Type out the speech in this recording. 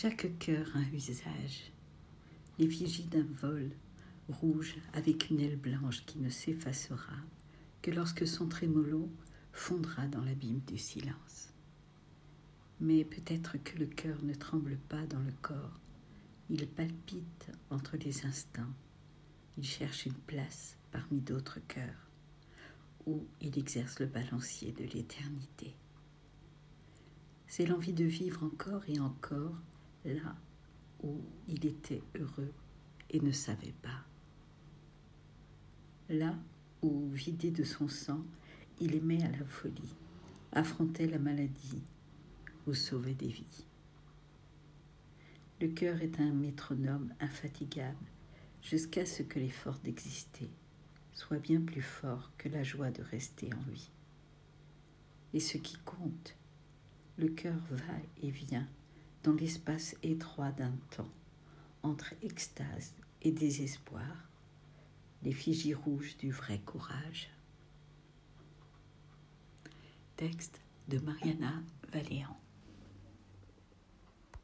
Chaque cœur a un visage, l'effigie d'un vol rouge avec une aile blanche qui ne s'effacera que lorsque son trémolo fondra dans l'abîme du silence. Mais peut-être que le cœur ne tremble pas dans le corps, il palpite entre les instants, il cherche une place parmi d'autres cœurs, où il exerce le balancier de l'éternité. C'est l'envie de vivre encore et encore là où il était heureux et ne savait pas. Là où, vidé de son sang, il aimait à la folie, affrontait la maladie ou sauvait des vies. Le cœur est un métronome infatigable jusqu'à ce que l'effort d'exister soit bien plus fort que la joie de rester en lui. Et ce qui compte, le cœur va et vient dans l'espace étroit d'un temps, entre extase et désespoir, l'effigie rouge du vrai courage. Texte de Mariana Valéan.